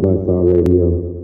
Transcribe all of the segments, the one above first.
By Star Radio.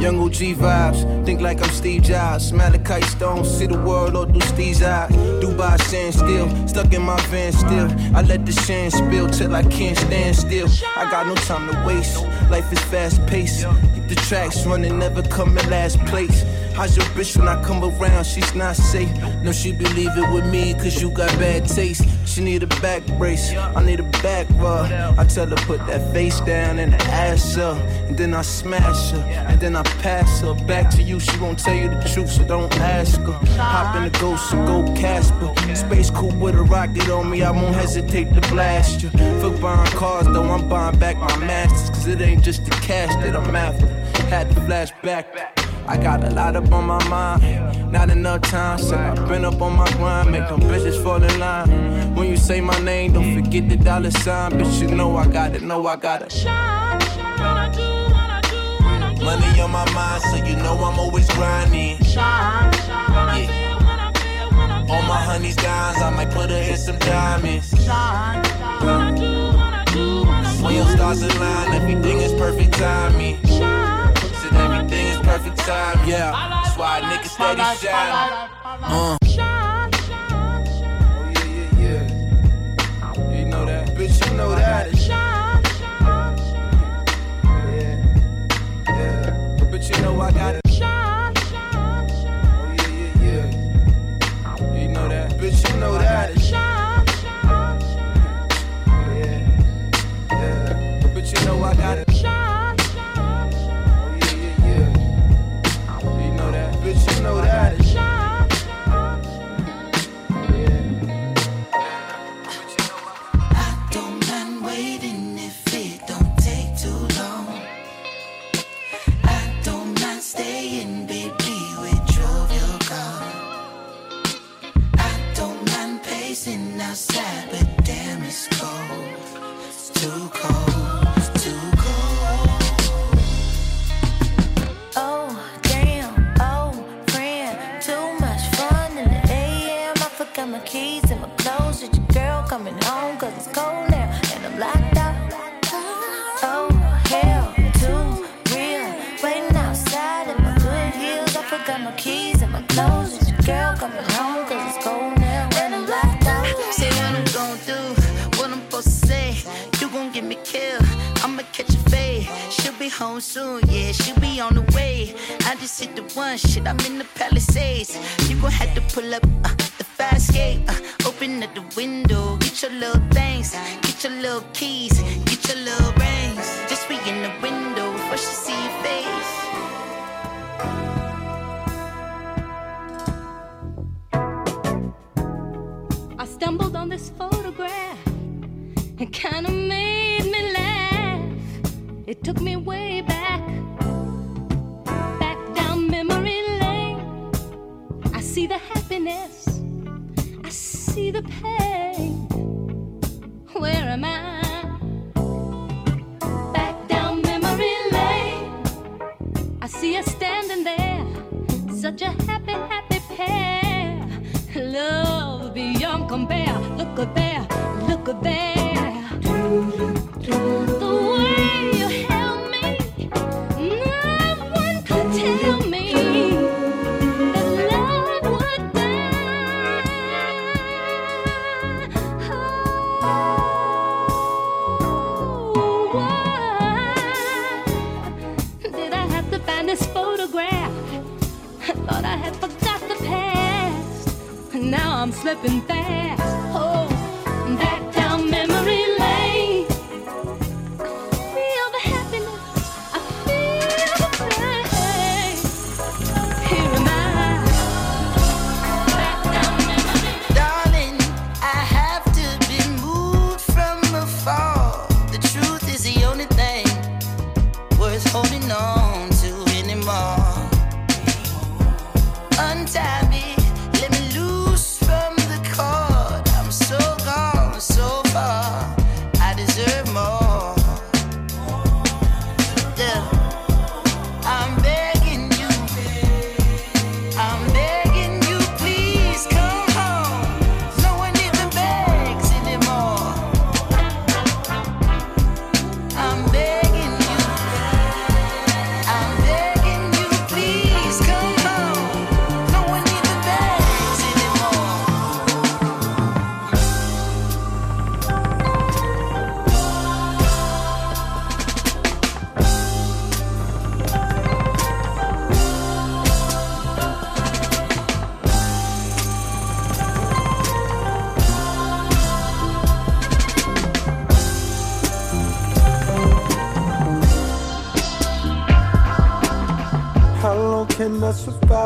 Young OG vibes. Think like I'm Steve Jobs. Kite stone, see the world all through Steve's eyes. Dubai stand still, stuck in my van still. I let the sand spill till I can't stand still. I got no time to waste. Life is fast paced. Keep the tracks running, never come in last place. How's your bitch when I come around? She's not safe. No, she believe it with me, cause you got bad taste. She need a back brace, I need a back rub. I tell her put that face down and the ass up. And then I smash her, and then I pass her. Back to you, she won't tell you the truth, so don't ask her. Hop in the ghost and go Casper. Space coupe with a rocket on me, I won't hesitate to blast you. Fuck buying cars, though, I'm buying back my masters. Cause it ain't just the cash that I'm after. Had to flash back. I got a lot up on my mind. Not enough time, so I've been up on my grind. Make them bitches fall in line. When you say my name, don't forget the dollar sign. Bitch, you know I got it, know I got it. Money on my mind, so you know I'm always grinding. All my honeys dimes, I might put her in some diamonds. When your stars align, everything is perfect timing. Said everything is perfect time, yeah. That's why niggas nigga steady shine. Uh. stumbled on this photograph. It kinda made me laugh. It took me way back, back down memory lane. I see the happiness, I see the pain. Where am I? Back down memory lane. I see us standing there, such a happy, happy pair. Love beyond compare. Look at there, look at there. slipping fast.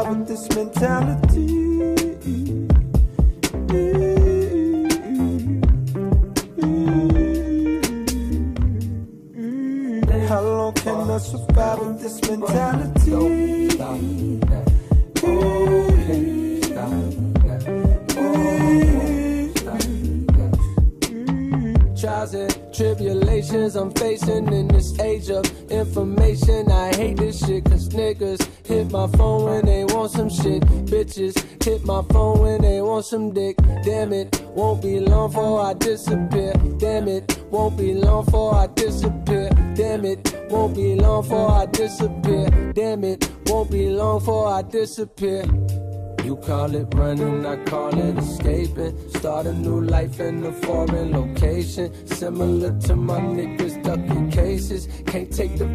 with this mentality. Start a new life in a foreign location. Similar to my niggas ducking cases. Can't take the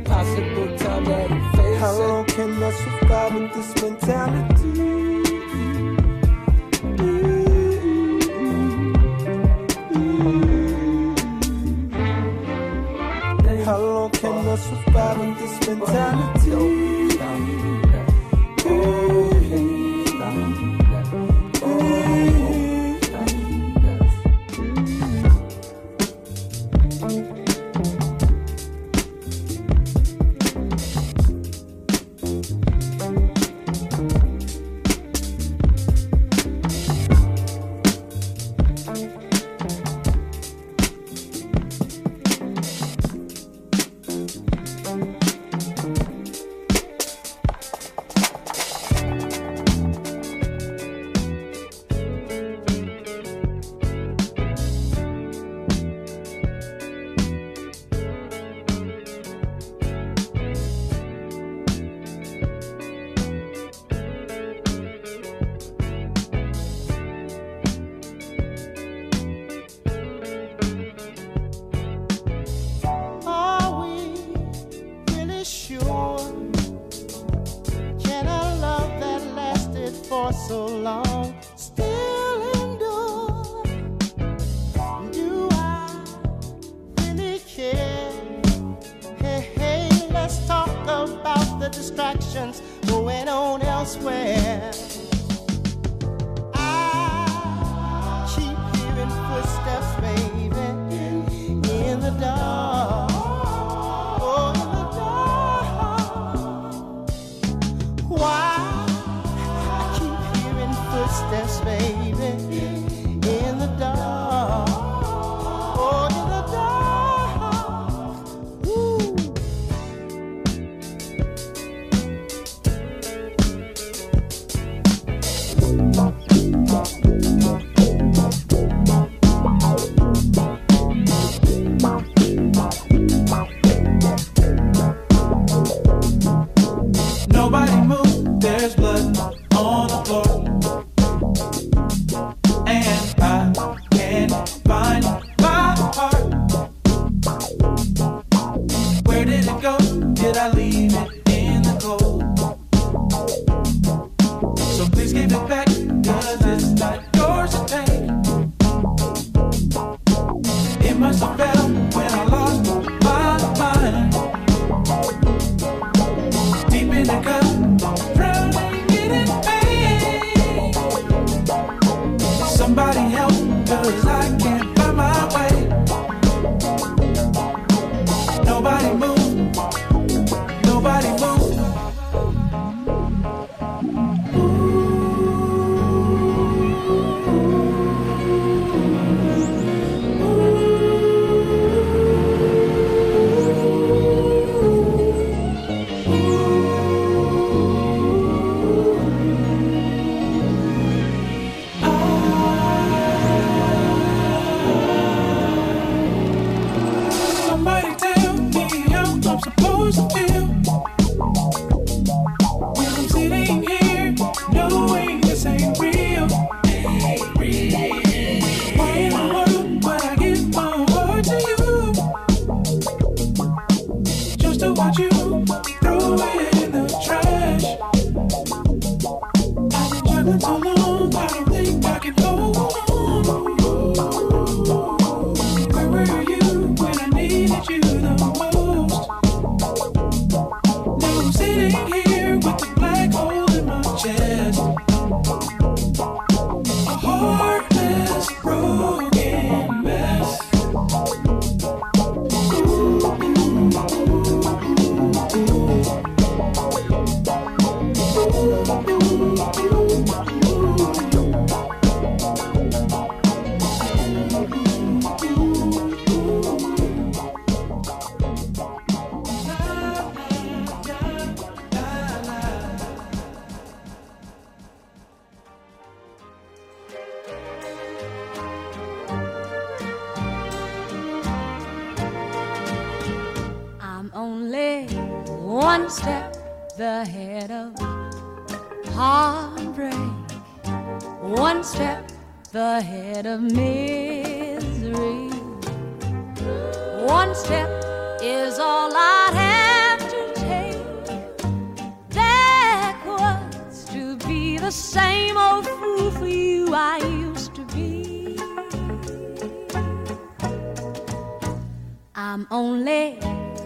I'm only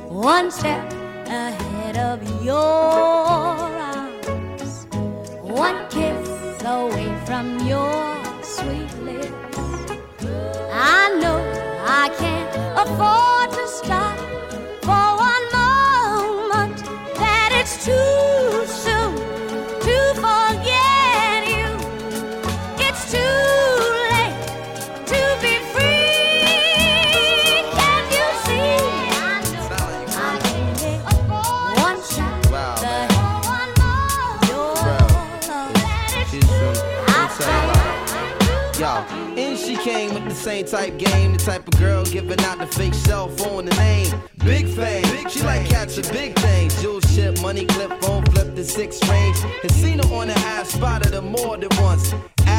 one step ahead of your arms, one kiss away from your sweet lips. I know I can't afford. Type game. The type of girl giving out the fake cell phone the name. Big fame. Big she like catching big things. Jewel ship, money clip, phone flip the six range. And seen her on the ass, spotted her more than once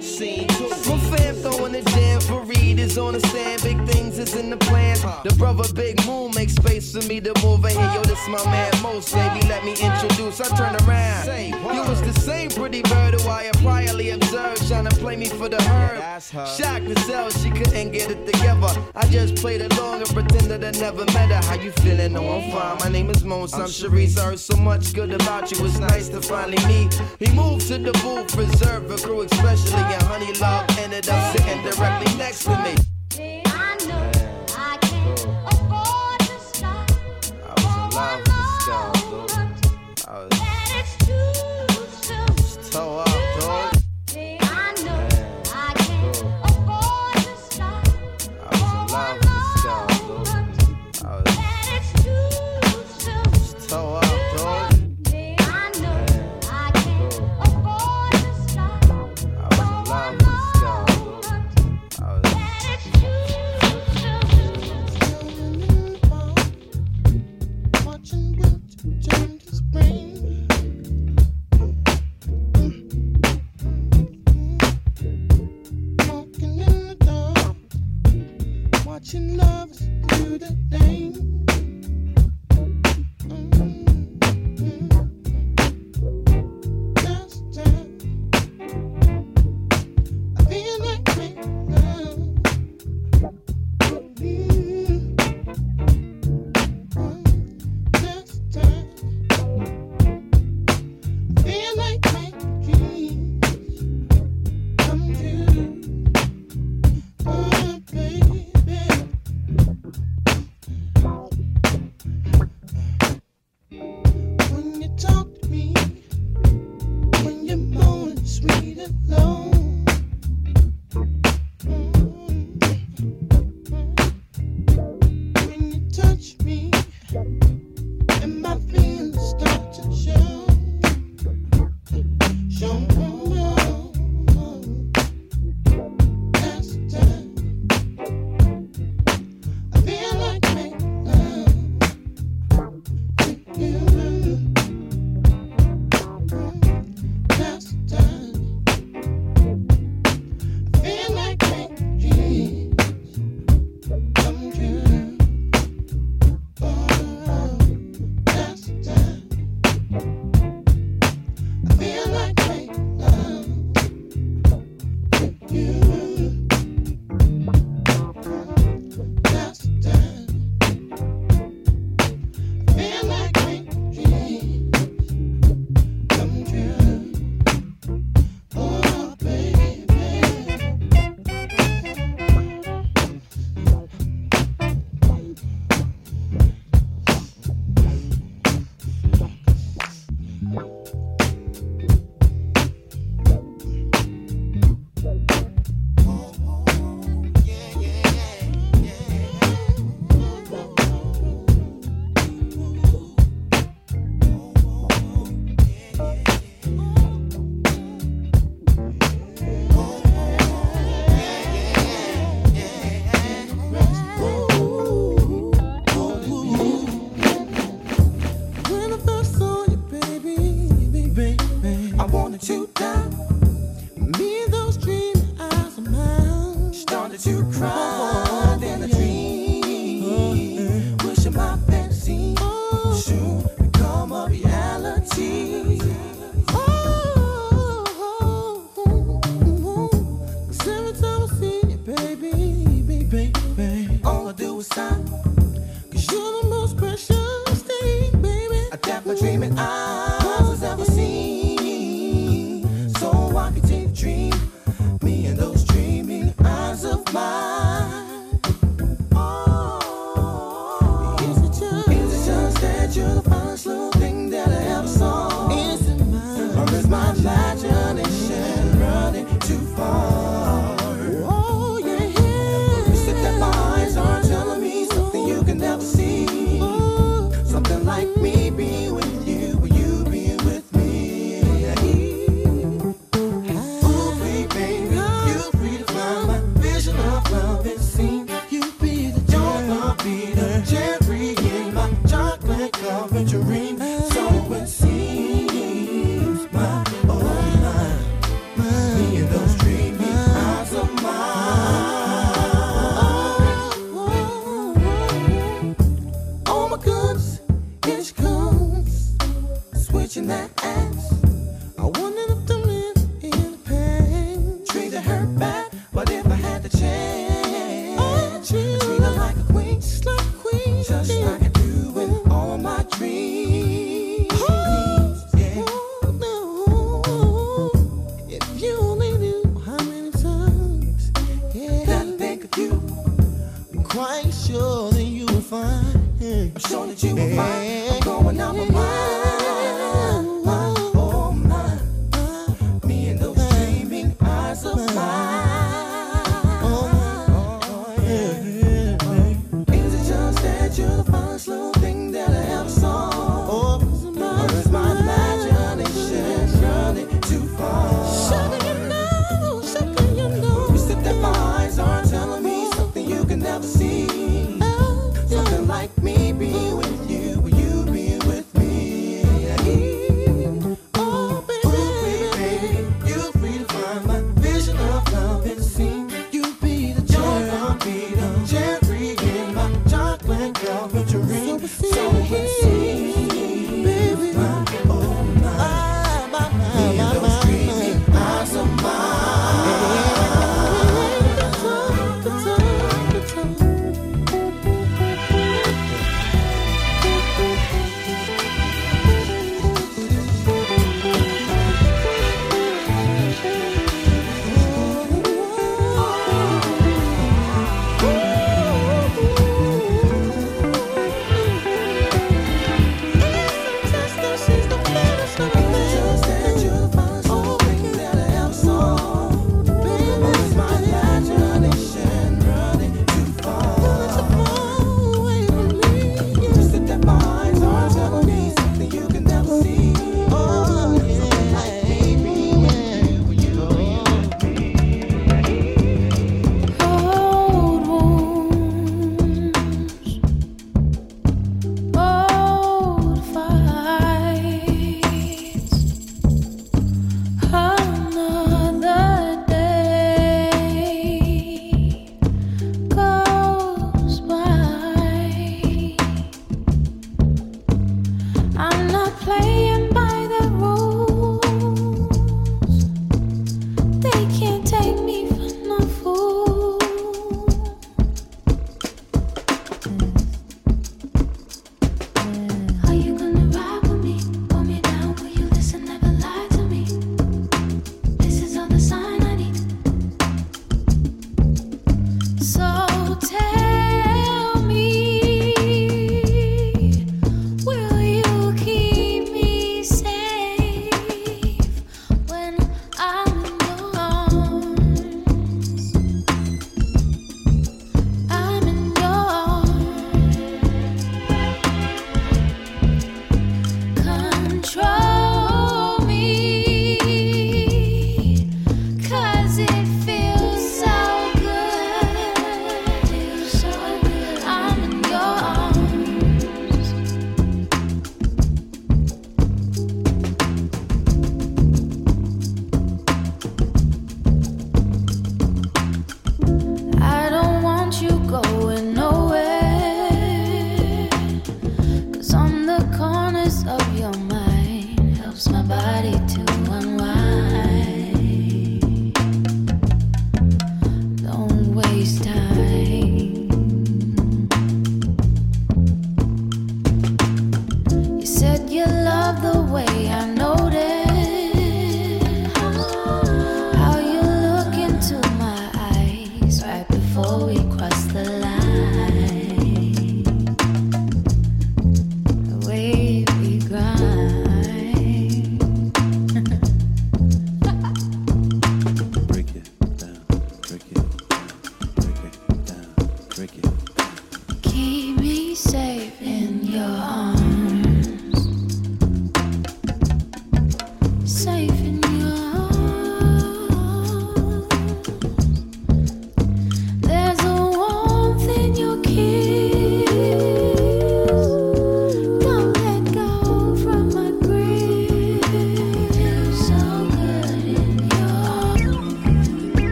Scene two. My fam throwing the jam for Reed is on the stand. Big things is in the plans. The brother Big Moon makes space for me to move in here. Yo, this my man Mos, baby. Let me introduce. I turn around. You was the same pretty bird who I had priorly observed, trying to play me for the herd. Shocked to sell, she couldn't get it together. I just played along and pretended I never met her. How you feeling? No, I'm fine. My name is Mos. I'm Sharice. I heard so much good about you. It's nice to finally meet. He moved to the booth, reserved for crew, especially. And Honey Love ended up sitting directly next to me. I know I can't afford to stop. I was in love with this girl, dude. I was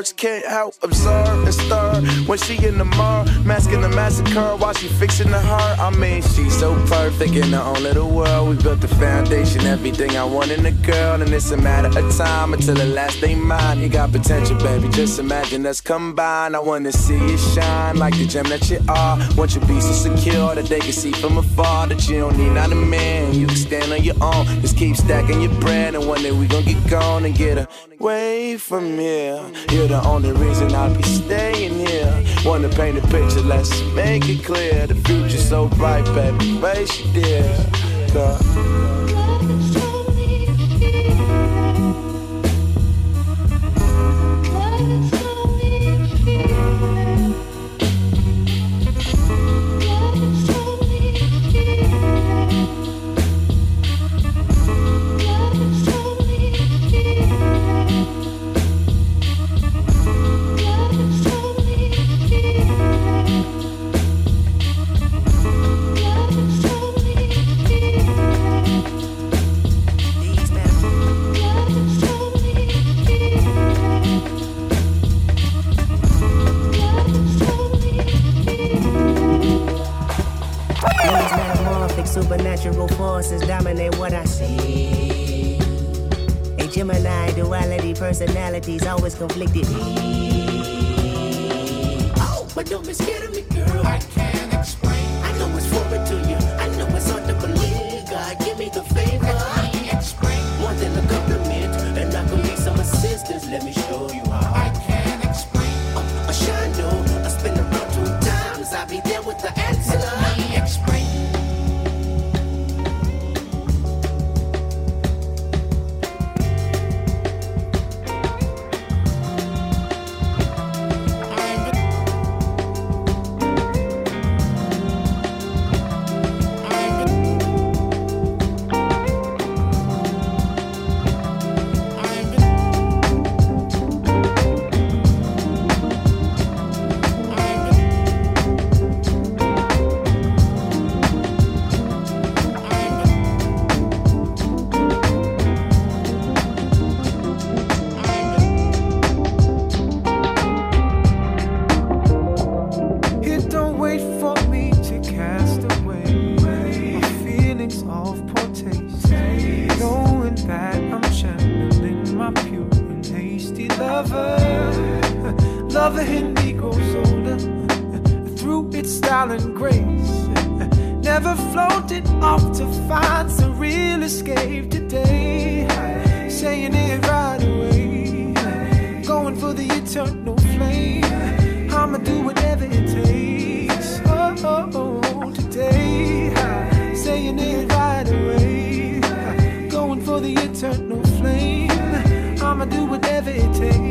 words. Can't help observe and stir when she in the mirror, masking the massacre while she fixing the heart. I mean, she's so perfect in her own little world. We built the foundation, everything I want in a girl, and it's a matter of time until the last day mine. You got potential, baby. Just imagine us combined. I wanna see you shine like the gem that you are. Want you be so secure that they can see from afar that you don't need not a man. You can stand on your own. Just keep stacking your bread, and one day we gon' get gone and get away from here. You're the only reason I'll be staying here. Wanna paint a picture, let's make it clear. The future's so bright, baby. Face you, dear. I'ma do whatever it takes.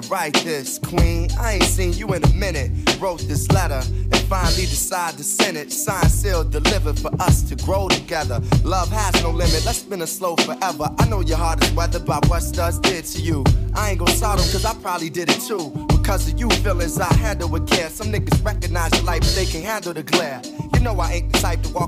To write this. Queen, I ain't seen you in a minute. Wrote this letter and finally decide to send it. Signed, sealed, delivered for us to grow together. Love has no limit. Let's spin it slow forever. I know your heart is weathered by what studs did to you. I ain't gon' start 'em cause I probably did it too. Because of you feelings I handle with care. Some niggas recognize your light, but they can't handle the glare. You know I ain't the type to walk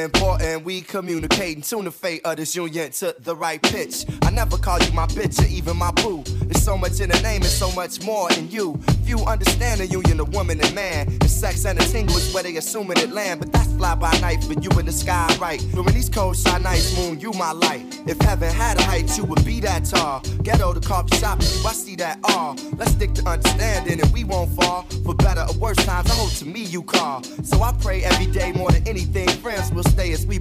It's important we communicating. Tune the fate of this union to the right pitch. I never call you my bitch or even my boo. There's so much in the name and so much more in you. Few understand the union of woman and man. And sex and a tingle is where they assuming it land. But that's fly by night for you in the sky, right? During these cold shy nights, moon, you my light. If heaven had a height, you would be that tall. Ghetto to coffee shop, you, I see that all. Let's stick to understanding and we won't fall. For better or worse times, I hope to me you call. So I pray every day more than anything. Friends will stay as we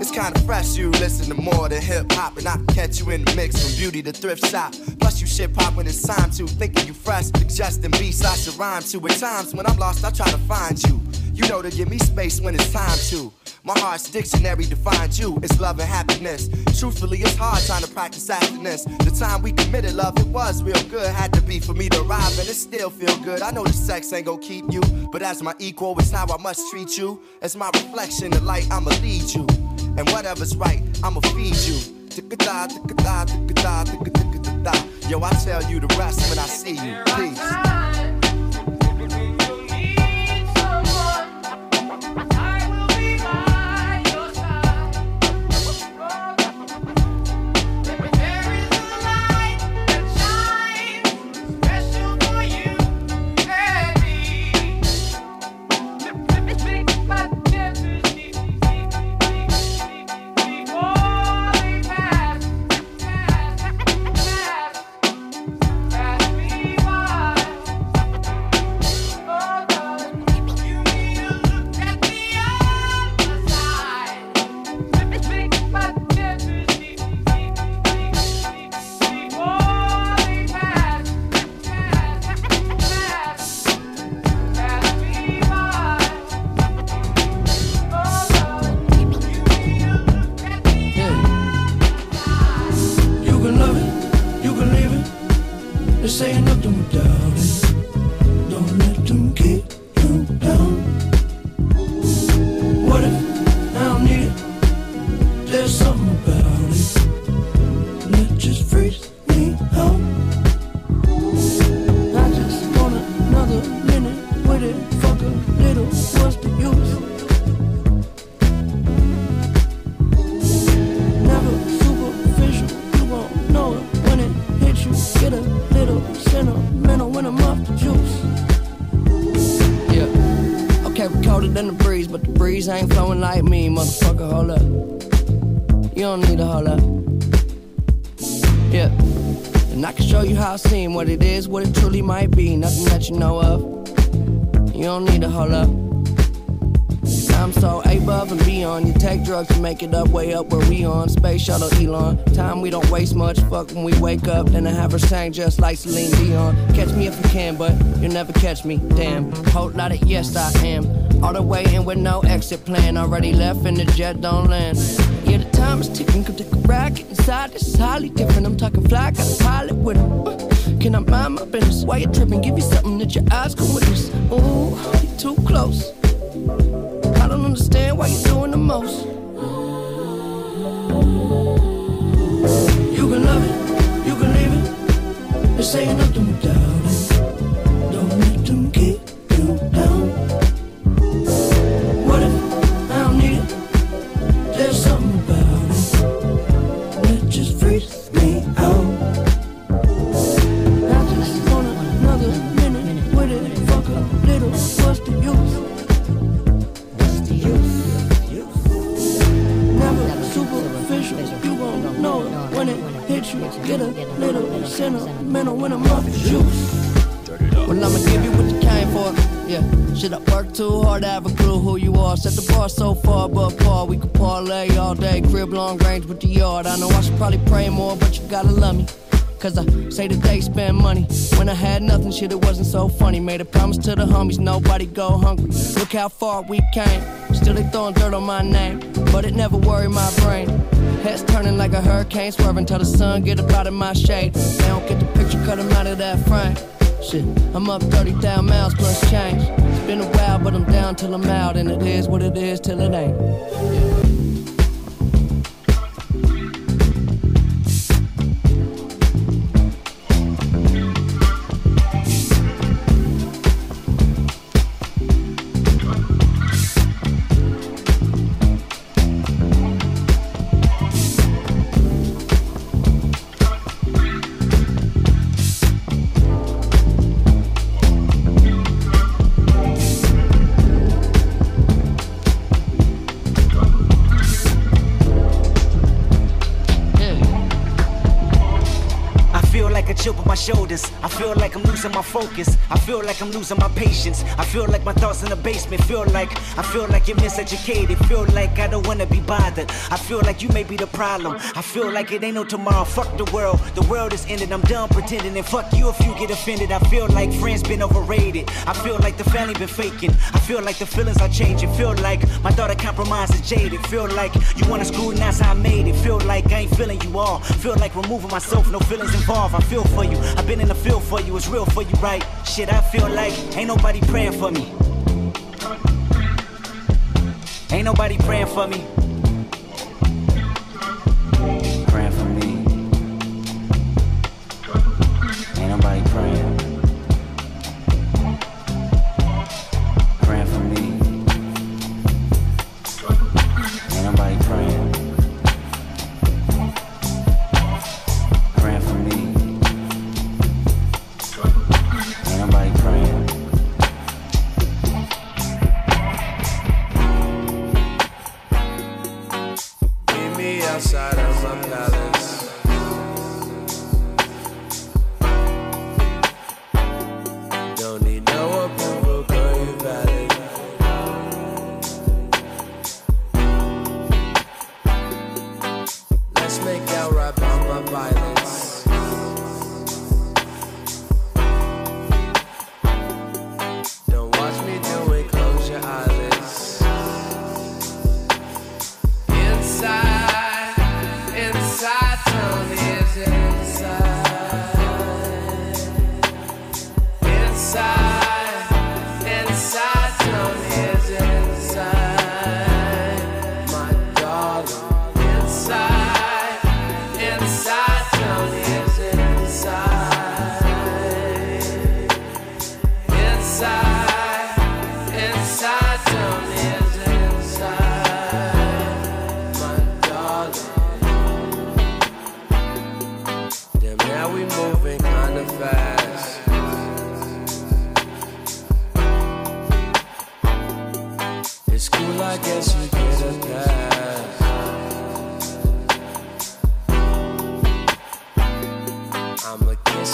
It's kinda fresh, you listen to more than hip hop, and I can catch you in the mix from beauty to thrift shop. Plus, you shit pop when it's time to. Thinking you fresh, suggesting beats I should rhyme to. At times when I'm lost, I try to find you. You know to give me space when it's time to. My heart's dictionary defines you. It's love and happiness. Truthfully, it's hard trying to practice happiness. The time we committed love, it was real good. Had to be for me to arrive, and it still feel good. I know the sex ain't gonna keep you, but as my equal, it's how I must treat you. As my reflection, the light, I'ma lead you. And whatever's right, I'ma feed you. Yo, I tell you the rest when I see you. Peace. Breeze, ain't flowing like me, motherfucker. Hold up. You don't need to hold up. Yeah. And I can show you how I seem, what it is, what it truly might be. Nothing that you know of. You don't need to hold up. I'm so above and beyond. You take drugs to make it up, way up where we on. Space shuttle Elon. Time we don't waste much. Fuck when we wake up. Then I have her sang just like Celine Dion. Catch me if you can, but you'll never catch me. Damn. Whole lot of yes, I am. All the way in with no exit plan. Already left and the jet don't land. Yeah, the time is ticking. Come take a. Get inside. Is highly different. I'm talking fly. Got a pilot with him. Uh, can I mind my business? Why you tripping? Give you something that your eyes can witness. Ooh, you too close. I don't understand why you're doing the most. You can love it, you can leave it. This ain't nothing without Cause I say that they spend money. When I had nothing, shit, it wasn't so funny. Made a promise to the homies, nobody go hungry. Look how far we came. Still they throwing dirt on my name, but it never worried my brain. Heads turning like a hurricane, swerving till the sun get up out of my shade. They don't get the picture, cut cut 'em out of that frame. Shit, I'm up 30,000 miles plus change. It's been a while, but I'm down till I'm out, and it is what it is till it ain't. Losing my focus. I feel like I'm losing my patience. I feel like my thoughts in the basement. Feel like I feel like you're miseducated. Feel like I don't wanna be bothered. I feel like you may be the problem. I feel like it ain't no tomorrow. Fuck the world. The world is ended. I'm done pretending. And fuck you if you get offended. I feel like friends been overrated. I feel like the family been faking. I feel like the feelings are changing. Feel like my daughter compromised and jaded. Feel like you wanna scrutinize how I made it. Feel like I ain't feeling you all. Feel like removing myself. No feelings involved. I feel for you. I've been in the field for you. It's real for you, right? Shit, I feel like ain't nobody praying for me. Ain't nobody praying for me.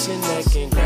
Your neck and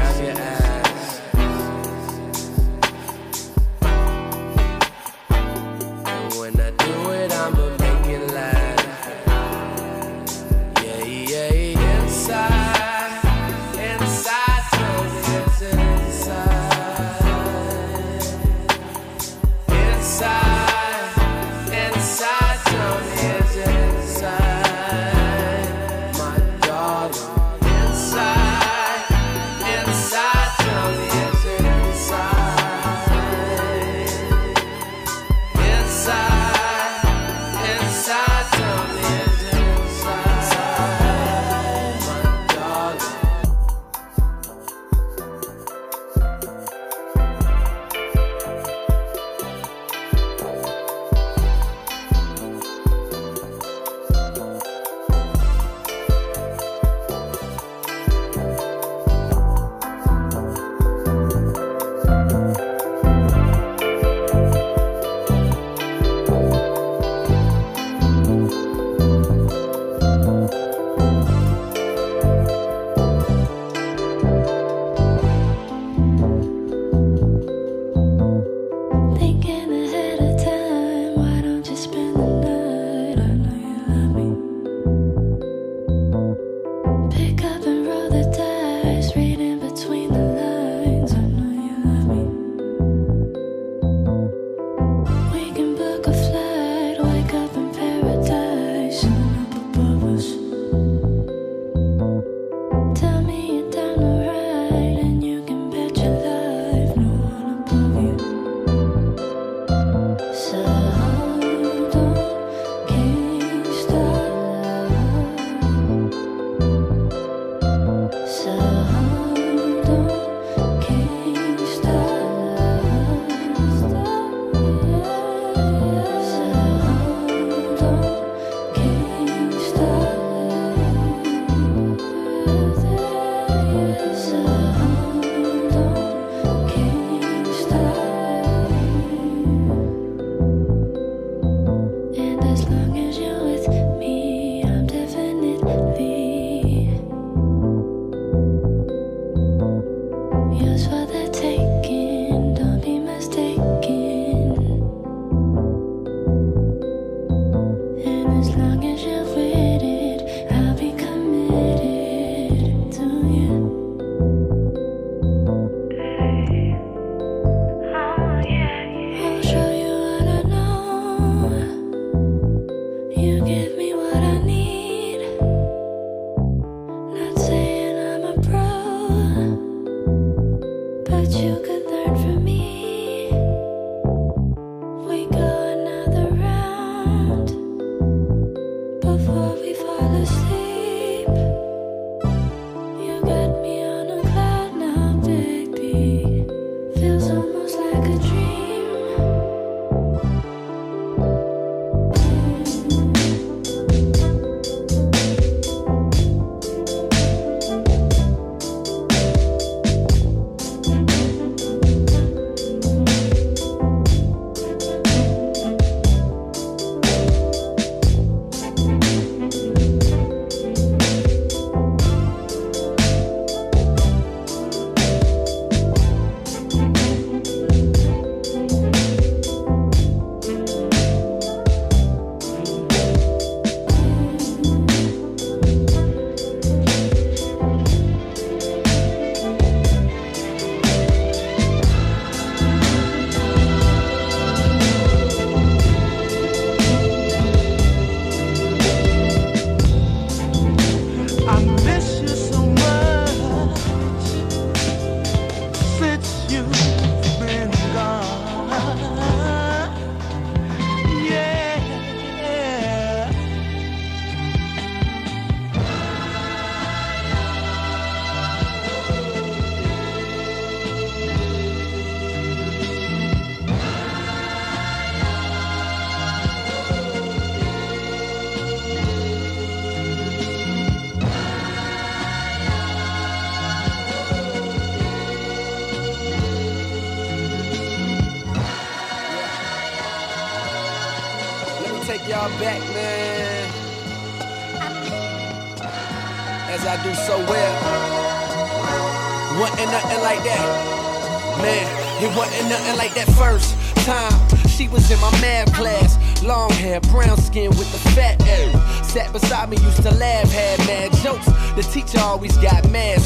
Hair, brown skin with the fat ass. Sat beside me, used to laugh, had mad jokes. The teacher always got mad,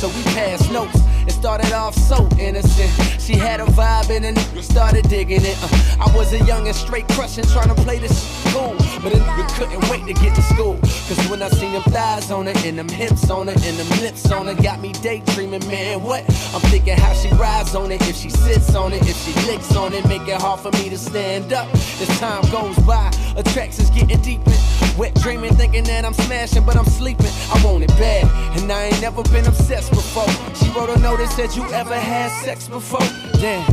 started off so innocent. She had a vibe and nigga started digging it. Uh, I was a young and straight crushing, trying to play this cool. But a nigga couldn't wait to get to school. Cause when I seen them thighs on her, and them hips on her, and them lips on her, got me daydreaming, man. What? I'm thinking how she rides on it, if she sits on it, if she licks on it, make it hard for me to stand up. As time goes by, attractions getting deeper. Wet dreaming, thinking that I'm smashing, but I'm sleeping. I want it bad, and I ain't never been obsessed before. She wrote a note that said, You ever had sex before? Damn.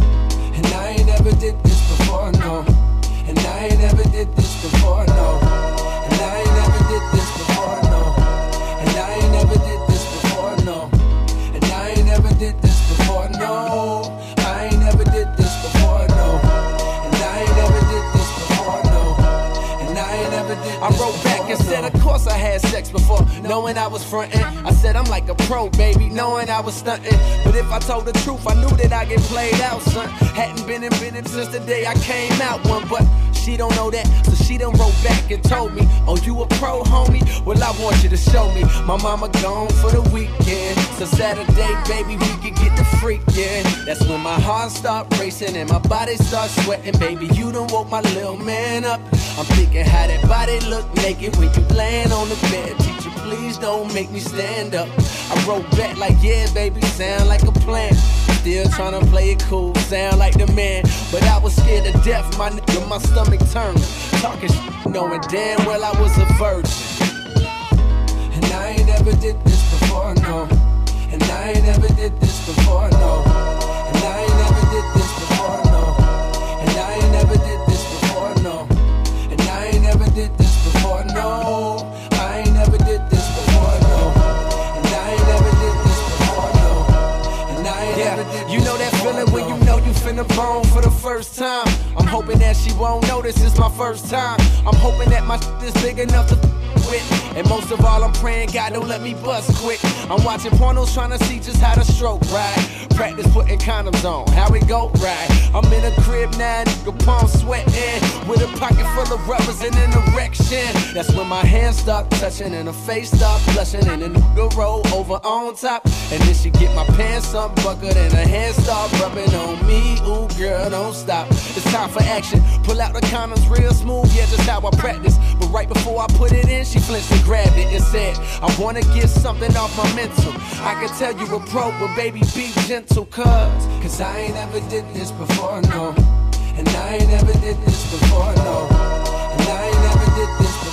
And I ain't never did this before, no. And I ain't never did this before, no. And I ain't never did this before, knowing I was frontin'. I said I'm like a pro, baby, knowing I was stuntin'. But if I told the truth, I knew that I get played out, son. Hadn't been in business since the day I came out one, but she don't know that, so she done wrote back and told me, Oh, you a pro, homie? Well, I want you to show me. My mama gone for the weekend, so Saturday, baby, we can get the freakin'. That's when my heart start racing and my body start sweating, baby. You done woke my little man up. I'm thinking how that body look naked when you laying on the bed. Please don't make me stand up. I wrote back like, yeah, baby, sound like a plan. Still tryna play it cool, sound like the man. But I was scared to death, my nigga, my stomach turned. Talking shit, knowing damn well I was a virgin. And I ain't never did this before, no. And I ain't never did this before, no. Finna bone for the first time. I'm hoping that she won't notice it's my first time. I'm hoping that my shit is big enough to with. And most of all, I'm praying God don't let me bust quick. I'm watching pornos trying to see just how to stroke right. Practice putting condoms on, how it go right. I'm in a crib now, nigga, palm sweating. With a pocket full of rubbers and an erection. That's when my hands start touching and her face start blushing. And the nigga roll over on top. And then she get my pants unbuckled and her hands start rubbing on me. Ooh, girl, don't stop. It's time for action. Pull out the condoms real smooth, yeah, just how I practice. But right before I put it in, she flinched and grabbed it and said, I wanna get something off my mental. I can tell you a pro, but baby, be gentle, cuz. Cause I ain't ever did this before, no. And I ain't ever did this before, no. And I ain't never did this before,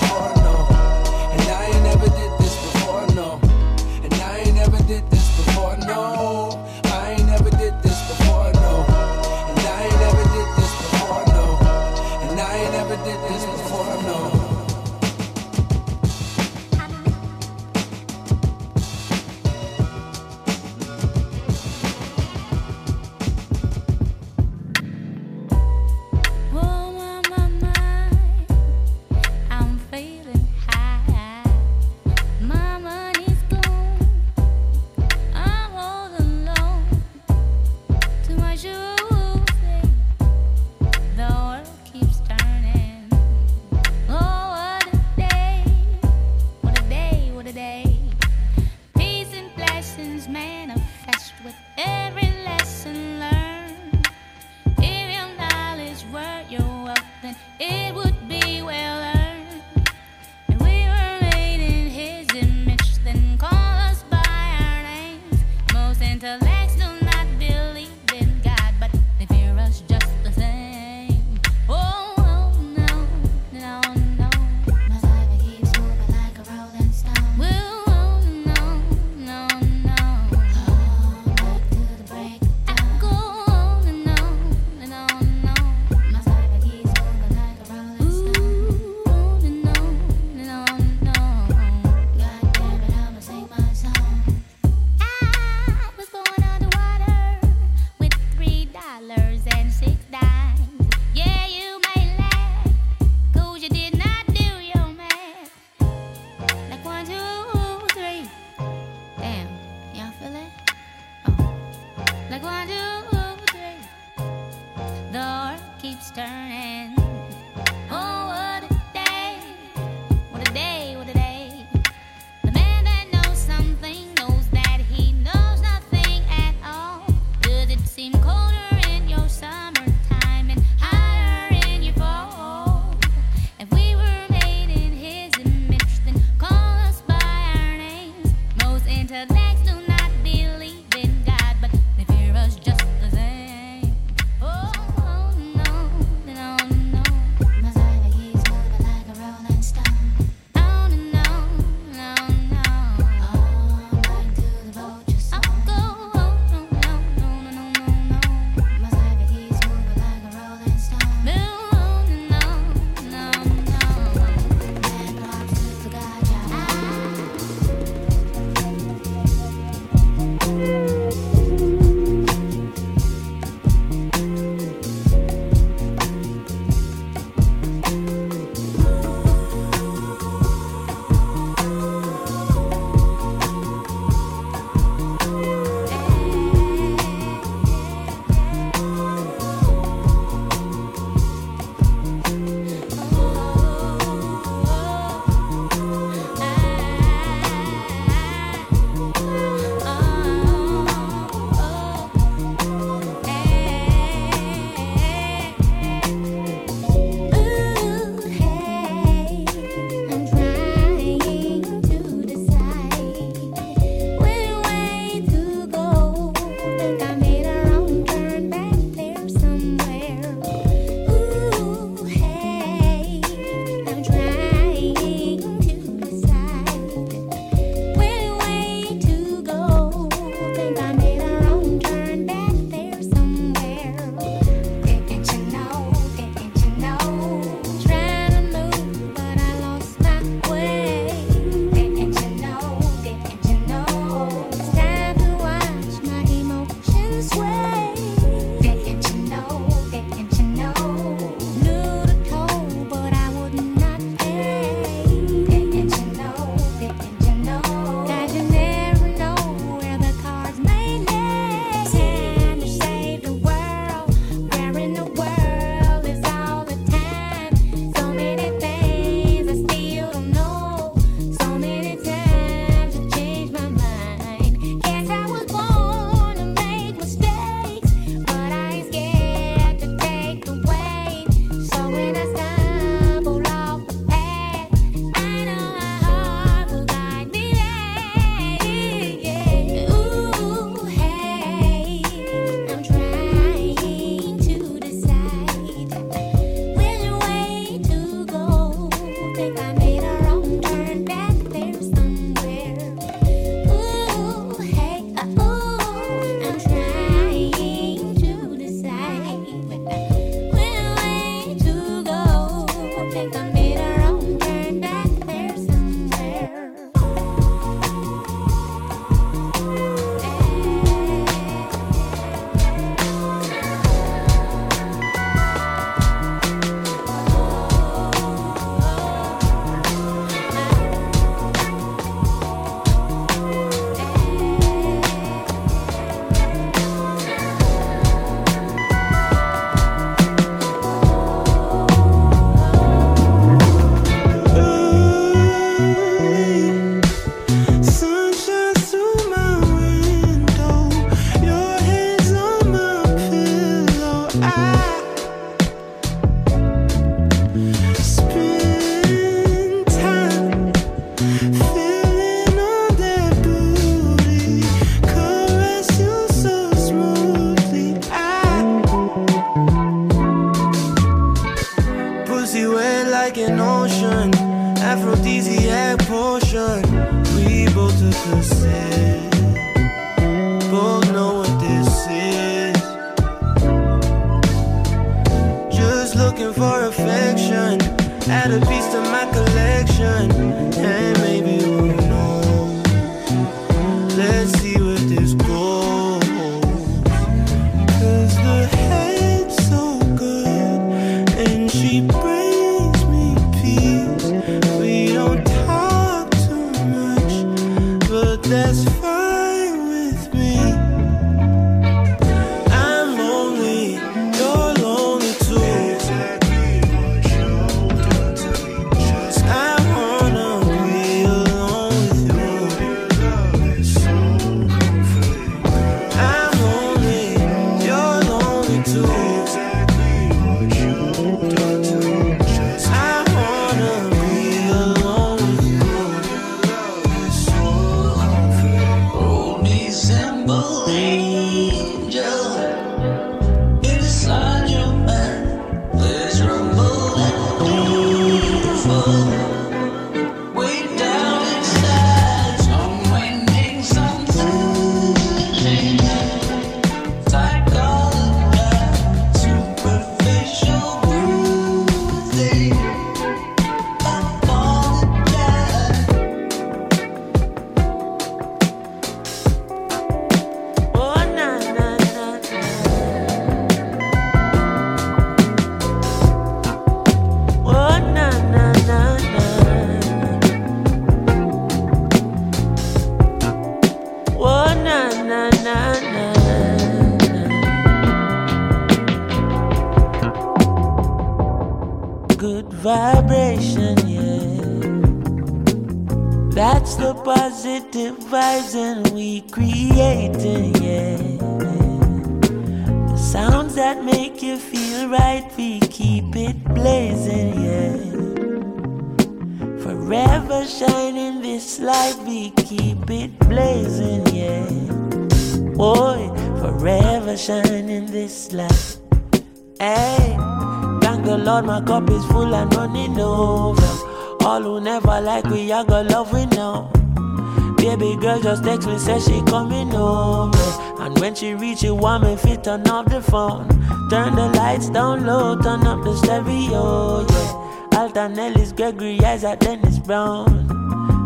the phone. Turn the lights down low, turn up the stereo, yeah. Alton Ellis, Gregory Isaac, Dennis Brown.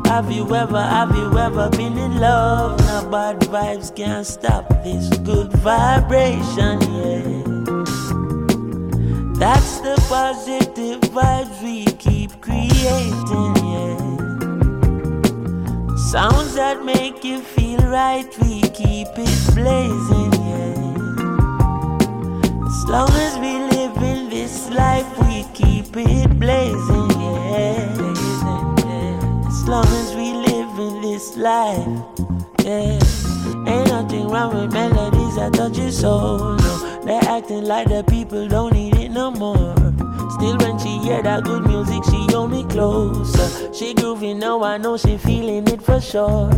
Have you ever, have you ever been in love? Now bad vibes can't stop this good vibration, yeah. That's the positive vibes we keep creating, yeah. Sounds that make you feel right, we keep it blazing. As long as we live in this life, we keep it blazing, yeah. As long as we live in this life, yeah. Ain't nothing wrong with melodies that touch your soul, no. They're acting like the people don't need it no more. Still, when she hear that good music, she hold me closer. She groovy now, I know she feeling it for sure.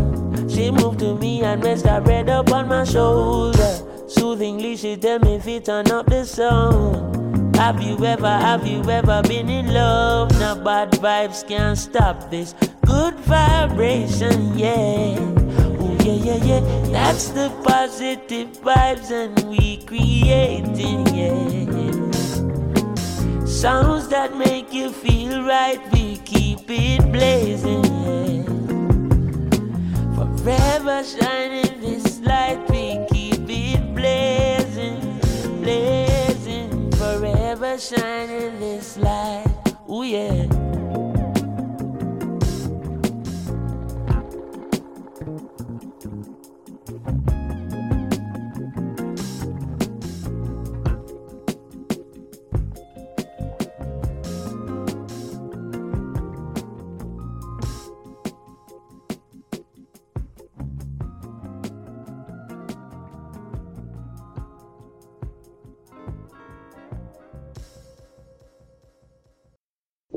She moved to me and rest her head up on my shoulder. Soothingly, she tell me if it turn up the sound. Have you ever, have you ever been in love? Now bad vibes can't stop this good vibration, yeah. Ooh, yeah, yeah, yeah. That's the positive vibes and we creating, yeah. Sounds that make you feel right, we keep it blazing, yeah. Forever shining this light, we keep it Forever in this light, ooh yeah.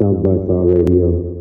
Sound by Star Radio.